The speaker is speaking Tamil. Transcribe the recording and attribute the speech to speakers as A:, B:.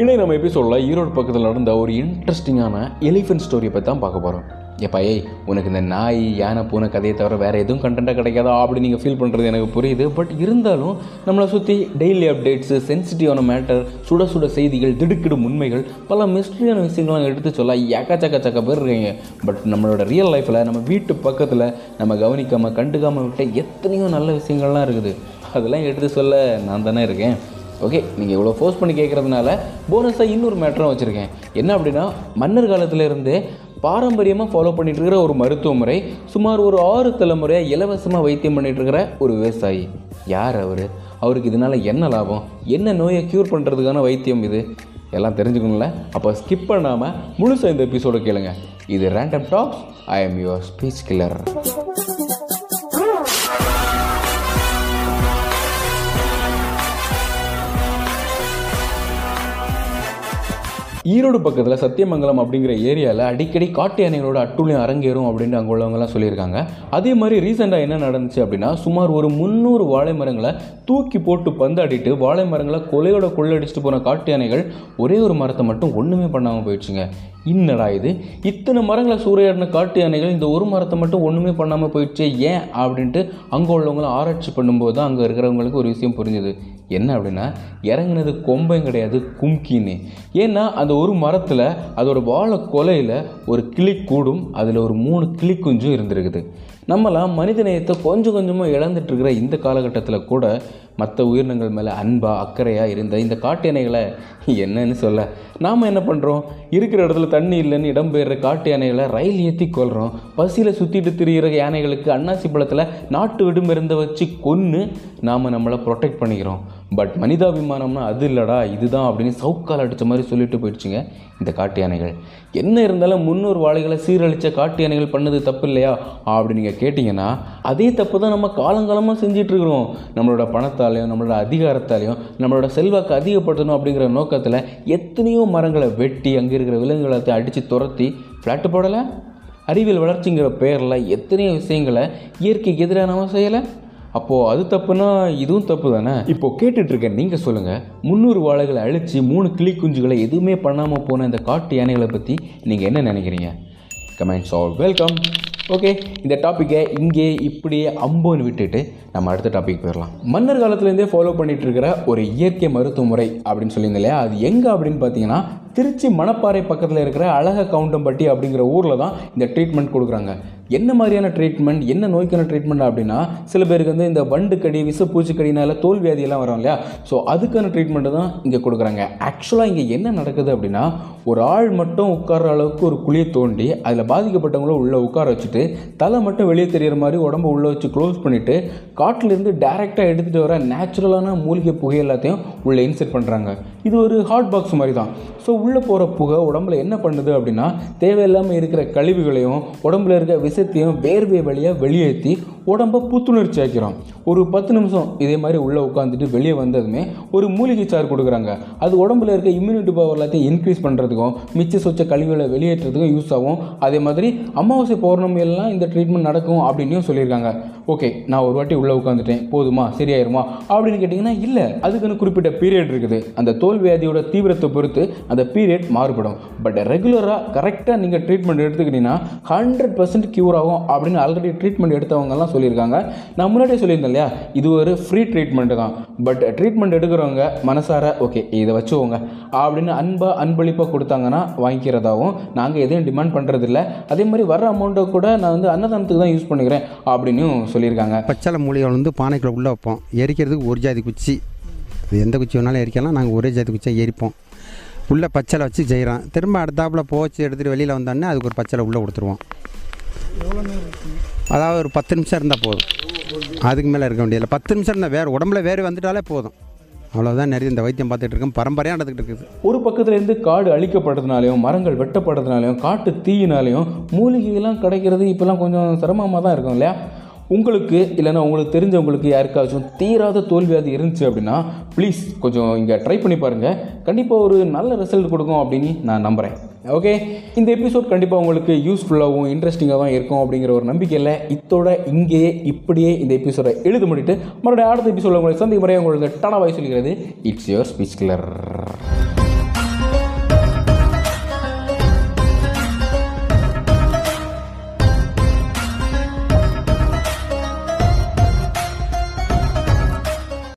A: இன்னைக்கு நம்ம எபிசோடில் ஈரோடு பக்கத்தில் நடந்த ஒரு இன்ட்ரெஸ்டிங்கான எலிஃபென்ட் ஸ்டோரியை பற்றி தான் பார்க்க போகிறோம் எப்பா ஏய் உனக்கு இந்த நாய் யானை பூனை கதையை தவிர வேறு எதுவும் கண்டென்ட்டாக கிடைக்காதா அப்படி நீங்கள் ஃபீல் பண்ணுறது எனக்கு புரியுது. பட் இருந்தாலும் நம்மளை சுற்றி டெய்லி அப்டேட்ஸு சென்சிட்டிவான மேட்டர் சுட சுட செய்திகள் திடுக்கிடும் உண்மைகள் பல மிஸ்ட்ரியான விஷயங்கள்லாம் எடுத்து சொல்ல எக்கச்சக்க சக்க பேர் இருக்கீங்க. பட் நம்மளோட ரியல் லைஃப்பில் நம்ம வீட்டு பக்கத்தில் நம்ம கவனிக்காமல் கண்டுக்காமல் விட்ட எத்தனையோ நல்ல விஷயங்கள்லாம் இருக்குது. அதெல்லாம் எடுத்து சொல்ல நான் தானே இருக்கேன். ஓகே நீங்கள் இவ்வளோ ஃபோர்ஸ் பண்ணி கேட்குறதுனால போனஸாக இன்னொரு மேட்டரும் வச்சுருக்கேன். என்ன அப்படின்னா மன்னர் காலத்திலேருந்தே பாரம்பரியமாக ஃபாலோ பண்ணிட்டு இருக்கிற ஒரு மருத்துவ முறை சுமார் ஒரு ஆறு தலைமுறையாக இலவசமாக வைத்தியம் பண்ணிட்டு இருக்கிற ஒரு விவசாயி. யார் அவர்? அவருக்கு இதனால் என்ன லாபம்? என்ன நோயை க்யூர் பண்ணுறதுக்கான வைத்தியம் இது? எல்லாம் தெரிஞ்சுக்கணும்ல? அப்போ ஸ்கிப் பண்ணாமல் முழுசாக இந்த எபிசோட கேளுங்க. இது random talks I am your speech killer Erode பக்கத்தில் சத்தியமங்கலம் அப்படிங்கிற ஏரியாவில் அடிக்கடி காட்டு யானைகளோட அட்டுழியம் அரங்கேறும் அப்படின்னு அங்கே உள்ளவங்கலாம் சொல்லியிருக்காங்க. அதே மாதிரி ரீசெண்டாக என்ன நடந்துச்சு அப்படின்னா சுமார் ஒரு முந்நூறு வாழை மரங்களை தூக்கி போட்டு பந்தாடிட்டு வாழை மரங்களை கொலையோட கொள்ளடிச்சிட்டு போன காட்டு யானைகள் ஒரே ஒரு மரத்தை மட்டும் ஒன்றுமே பண்ணாமல் போயிடுச்சுங்க. என்னடா இது? இத்தனை மரங்களை சூறையாடின காட்டு யானைகள் இந்த ஒரு மரத்தை மட்டும் ஒன்றுமே பண்ணாமல் போயிடுச்சே ஏன் அப்படின்ட்டு அங்கே உள்ளவங்களும் ஆராய்ச்சி பண்ணும்போது தான் அங்கே இருக்கிறவங்களுக்கு ஒரு விஷயம் புரிஞ்சுது. என்ன அப்படின்னா இறங்குனது கொம்பையும் கிடையாது கும்கின்னு. ஏன்னா அந்த ஒரு மரத்தில் அதோட வாழை கொலையில் ஒரு கிளி கூடும். அதில் ஒரு மூணு கிளி குஞ்சும் இருந்திருக்குது. நம்மலாம் மனித நேயத்தை கொஞ்சம் கொஞ்சமாக இழந்துட்டு இருக்கிற இந்த காலகட்டத்தில் கூட மற்ற உயிரினங்கள் மேலே அன்பாக அக்கறையாக இருந்த இந்த காட்டு யானைகளை என்னன்னு சொல்ல நாம் என்ன பண்ணுறோம் இருக்கிற இடத்துல தண்ணி இல்லைன்னு இடம்பெயர்ற காட்டு யானைகளை ரயில் ஏற்றி கொள்கிறோம் பசியில் சுற்றிட்டு திரியிற யானைகளுக்கு அன்னாசி பழத்தில் நாட்டு விடுமிருந்த வச்சு கொன்று நாம் நம்மளை ப்ரொடெக்ட் பண்ணிக்கிறோம். பட் மனிதாபிமானம்னா அது இல்லைடா இதுதான் அப்படின்னு சவுக்கால் அடித்த மாதிரி சொல்லிட்டு போயிடுச்சுங்க இந்த காட்டு யானைகள். என்ன இருந்தாலும் முன்னூறு வாழைகளை சீரழித்த காட்டு யானைகள் பண்ணது தப்பு இல்லையா அப்படி நீங்கள் கேட்டிங்கன்னா அதே தப்பு தான் நம்ம காலங்காலமாக செஞ்சிட்ருக்குறோம். நம்மளோட பணத்தாலையும் நம்மளோட அதிகாரத்தாலையும் நம்மளோட செல்வாக்கு அதிகப்படுத்தணும் அப்படிங்கிற நோக்கத்தில் எத்தனையோ மரங்களை வெட்டி அங்கே இருக்கிற விலங்குகளை அடித்து துரத்தி ஃப்ளாட்டு போடலை? அறிவியல் வளர்ச்சிங்கிற பேரில் எத்தனையோ விஷயங்களை இயற்கைக்கு எதிராக நம்ம செய்யலை? அப்போது அது தப்புனா இதுவும் தப்பு தானே இப்போது கேட்டுட்டு இருக்கேன் நீங்கள் சொல்லுங்கள் முந்நூறு வாழைகளை அழித்து மூணு கிளி குஞ்சுகளை எதுவுமே பண்ணாமல் போன இந்த காட்டு யானைகளை பற்றி நீங்கள் என்ன நினைக்கிறீங்க? கமெண்ட்ஸ் ஆல் வெல்கம் ஓகே இந்த டாப்பிக்கை இங்கே இப்படியே அம்போன்னு விட்டுட்டு நம்ம அடுத்த டாபிக் போயிடலாம். மன்னர் காலத்துலேருந்தே ஃபாலோ பண்ணிகிட்டு இருக்கிற ஒரு இயற்கை மருத்துவ முறை அப்படின்னு சொல்லியிருந்தேன் இல்லையா? அது எங்கே அப்படின்னு பார்த்தீங்கன்னா திருச்சி மணப்பாறை பக்கத்தில் இருக்கிற அழக கவுண்டம்பட்டி அப்படிங்கிற ஊரில் தான் இந்த ட்ரீட்மெண்ட் கொடுக்குறாங்க. என்ன மாதிரியான ட்ரீட்மெண்ட் என்ன நோய்க்கான ட்ரீட்மெண்ட் அப்படின்னா சில பேருக்கு வந்து இந்த வண்டு கடி விச பூச்சிக்கடினால தோல் வியாதியெல்லாம் வரும் இல்லையா? ஸோ அதுக்கான ட்ரீட்மெண்ட்டு தான் இங்கே கொடுக்குறாங்க. ஆக்சுவலாக இங்கே என்ன நடக்குது அப்படின்னா ஒரு ஆள் மட்டும் உட்கார்ற அளவுக்கு ஒரு குழியை தோண்டி அதில் பாதிக்கப்பட்டவங்கள உள்ளே உட்கார வச்சுட்டு தலை மட்டும் வெளியே தெரியிற மாதிரி உடம்பு உள்ளே வச்சு க்ளோஸ் பண்ணிவிட்டு காட்டிலேருந்து டேரெக்டாக எடுத்துகிட்டு வர நேச்சுரலான மூலிகை புகை எல்லாத்தையும் உள்ளே இன்செர்ட் பண்ணுறாங்க இது ஒரு ஹாட் பாக்ஸ் மாதிரி தான். ஸோ உள்ளே போகிற புகை உடம்புல என்ன பண்ணுது அப்படின்னா தேவையில்லாமல் இருக்கிற கழிவுகளையும் உடம்புல இருக்கிற விஷத்தையும் வேர்வை வழியாக வெளியேற்றி உடம்பை புத்துணர்ச்சி ஆக்கிறோம் ஒரு பத்து நிமிஷம் இதே மாதிரி உள்ளே உட்காந்துட்டு வெளியே வந்ததுமே ஒரு மூலிகை சார் கொடுக்குறாங்க. அது உடம்புல இருக்க இம்யூனிட்டி பவர் எல்லாத்தையும் இன்க்ரீஸ் பண்ணுறதுக்கும் மிச்ச சொச்ச கழிவுகளை வெளியேற்றுறதுக்கும் யூஸ் ஆகும். அதே மாதிரி அமாவாசை பௌர்ணமி எல்லாம் இந்த ட்ரீட்மெண்ட் நடக்கும் அப்படின்னும் சொல்லியிருக்காங்க. ஓகே நான் ஒரு வாட்டி உள்ளே உட்காந்துட்டேன் போதுமா சரியாயிருமா? அப்படின்னு கேட்டிங்கன்னா இல்லை அதுக்குன்னு குறிப்பிட்ட பீரியட் இருக்குது. அந்த தோல் வியாதியோட தீவிரத்தை பொறுத்து அந்த பீரியட் மாறுபடும். பட் ரெகுலராக கரெக்டாக நீங்கள் ட்ரீட்மெண்ட் எடுத்துக்கிட்டீங்கன்னா ஹண்ட்ரட் பர்சன்ட் க்யூர் ஆகும் அப்படின்னு ஆல்ரெடி ட்ரீட்மெண்ட் எடுத்தவங்கலாம் சொல்லியிருக்காங்க. நான் முன்னாடியே சொல்லியிருந்தேன் இல்லையா? இது ஒரு ஃப்ரீ ட்ரீட்மெண்ட் தான். பட் ட்ரீட்மெண்ட் எடுக்கிறவங்க மனசார ஓகே இதை வச்சுக்கோங்க. அப்படின்னு அன்பாக அன்பளிப்பாக கொடுத்தாங்கன்னா வாங்கிக்கிறதாகவும் நாங்கள் எதையும் டிமாண்ட் பண்ணுறதில்ல அதே மாதிரி வர்ற அமௌண்ட்டை கூட நான் வந்து அன்னதானத்துக்கு தான் யூஸ் பண்ணிக்கிறேன் அப்படின்னு சொல்லியிருக்காங்க.
B: பச்சளை மூலிகைகள் வந்து பானைக்குள்ளே உள்ளே வைப்போம். எரிக்கிறதுக்கு ஒரு ஜாதி குச்சி. இது எந்த குச்சி வேணாலும் எரிக்கலாம் நாங்கள் ஒரே ஜாதி குச்சியாக எரிப்போம். உள்ளே பச்சளை வச்சு செய்கிறோம் திரும்ப அடுத்தாப்புல போச்சு எடுத்துகிட்டு வெளியில் வந்தோடனே அதுக்கு ஒரு பச்சளை உள்ளே கொடுத்துருவோம். அதாவது ஒரு பத்து நிமிஷம் இருந்தால் போதும். அதுக்கு மேலே இருக்க வேண்டியதில்லை. பத்து நிமிஷம் இருந்தால் வேறு உடம்புல வேறு வந்துட்டாலே போதும். அவ்வளோதான் நிறைய இந்த வைத்தியம் பார்த்துட்டு இருக்கோம். பரம்பரையாக நடந்துக்கிட்டு இருக்குது.
A: ஒரு பக்கத்துல இருந்து காடு அழிக்கப்படுறதுனாலையும் மரங்கள் வெட்டப்படுறதுனாலையும் காட்டு தீயினாலையும் மூலிகைகள்லாம் கிடைக்கிறது இப்போல்லாம் கொஞ்சம் சிரமமாக தான் இருக்கும் இல்லையா? உங்களுக்கு இல்லைன்னா உங்களுக்கு தெரிஞ்சவங்களுக்கு யாருக்காச்சும் தீராத தோல்வியாதி இருந்துச்சு அப்படின்னா ப்ளீஸ் கொஞ்சம் இங்கே ட்ரை பண்ணி பாருங்கள் கண்டிப்பாக ஒரு நல்ல ரிசல்ட் கொடுக்கும் அப்படின்னு நான் நம்புகிறேன் ஓகே இந்த எபிசோட் கண்டிப்பாக உங்களுக்கு யூஸ்ஃபுல்லாகவும் இன்ட்ரெஸ்டிங்காகவும் இருக்கும் அப்படிங்கிற ஒரு நம்பிக்கையில் இத்தோட இங்கேயே இப்படியே இந்த எபிசோடை எழுத முடிட்டு மறுபடியும் அடுத்த எபிசோட உங்களுக்கு சந்திக்கும் முறையாக உங்களுக்கு டனா வாய் சொல்கிறது இட்ஸ் யுவர் ஸ்பீச் கிளர்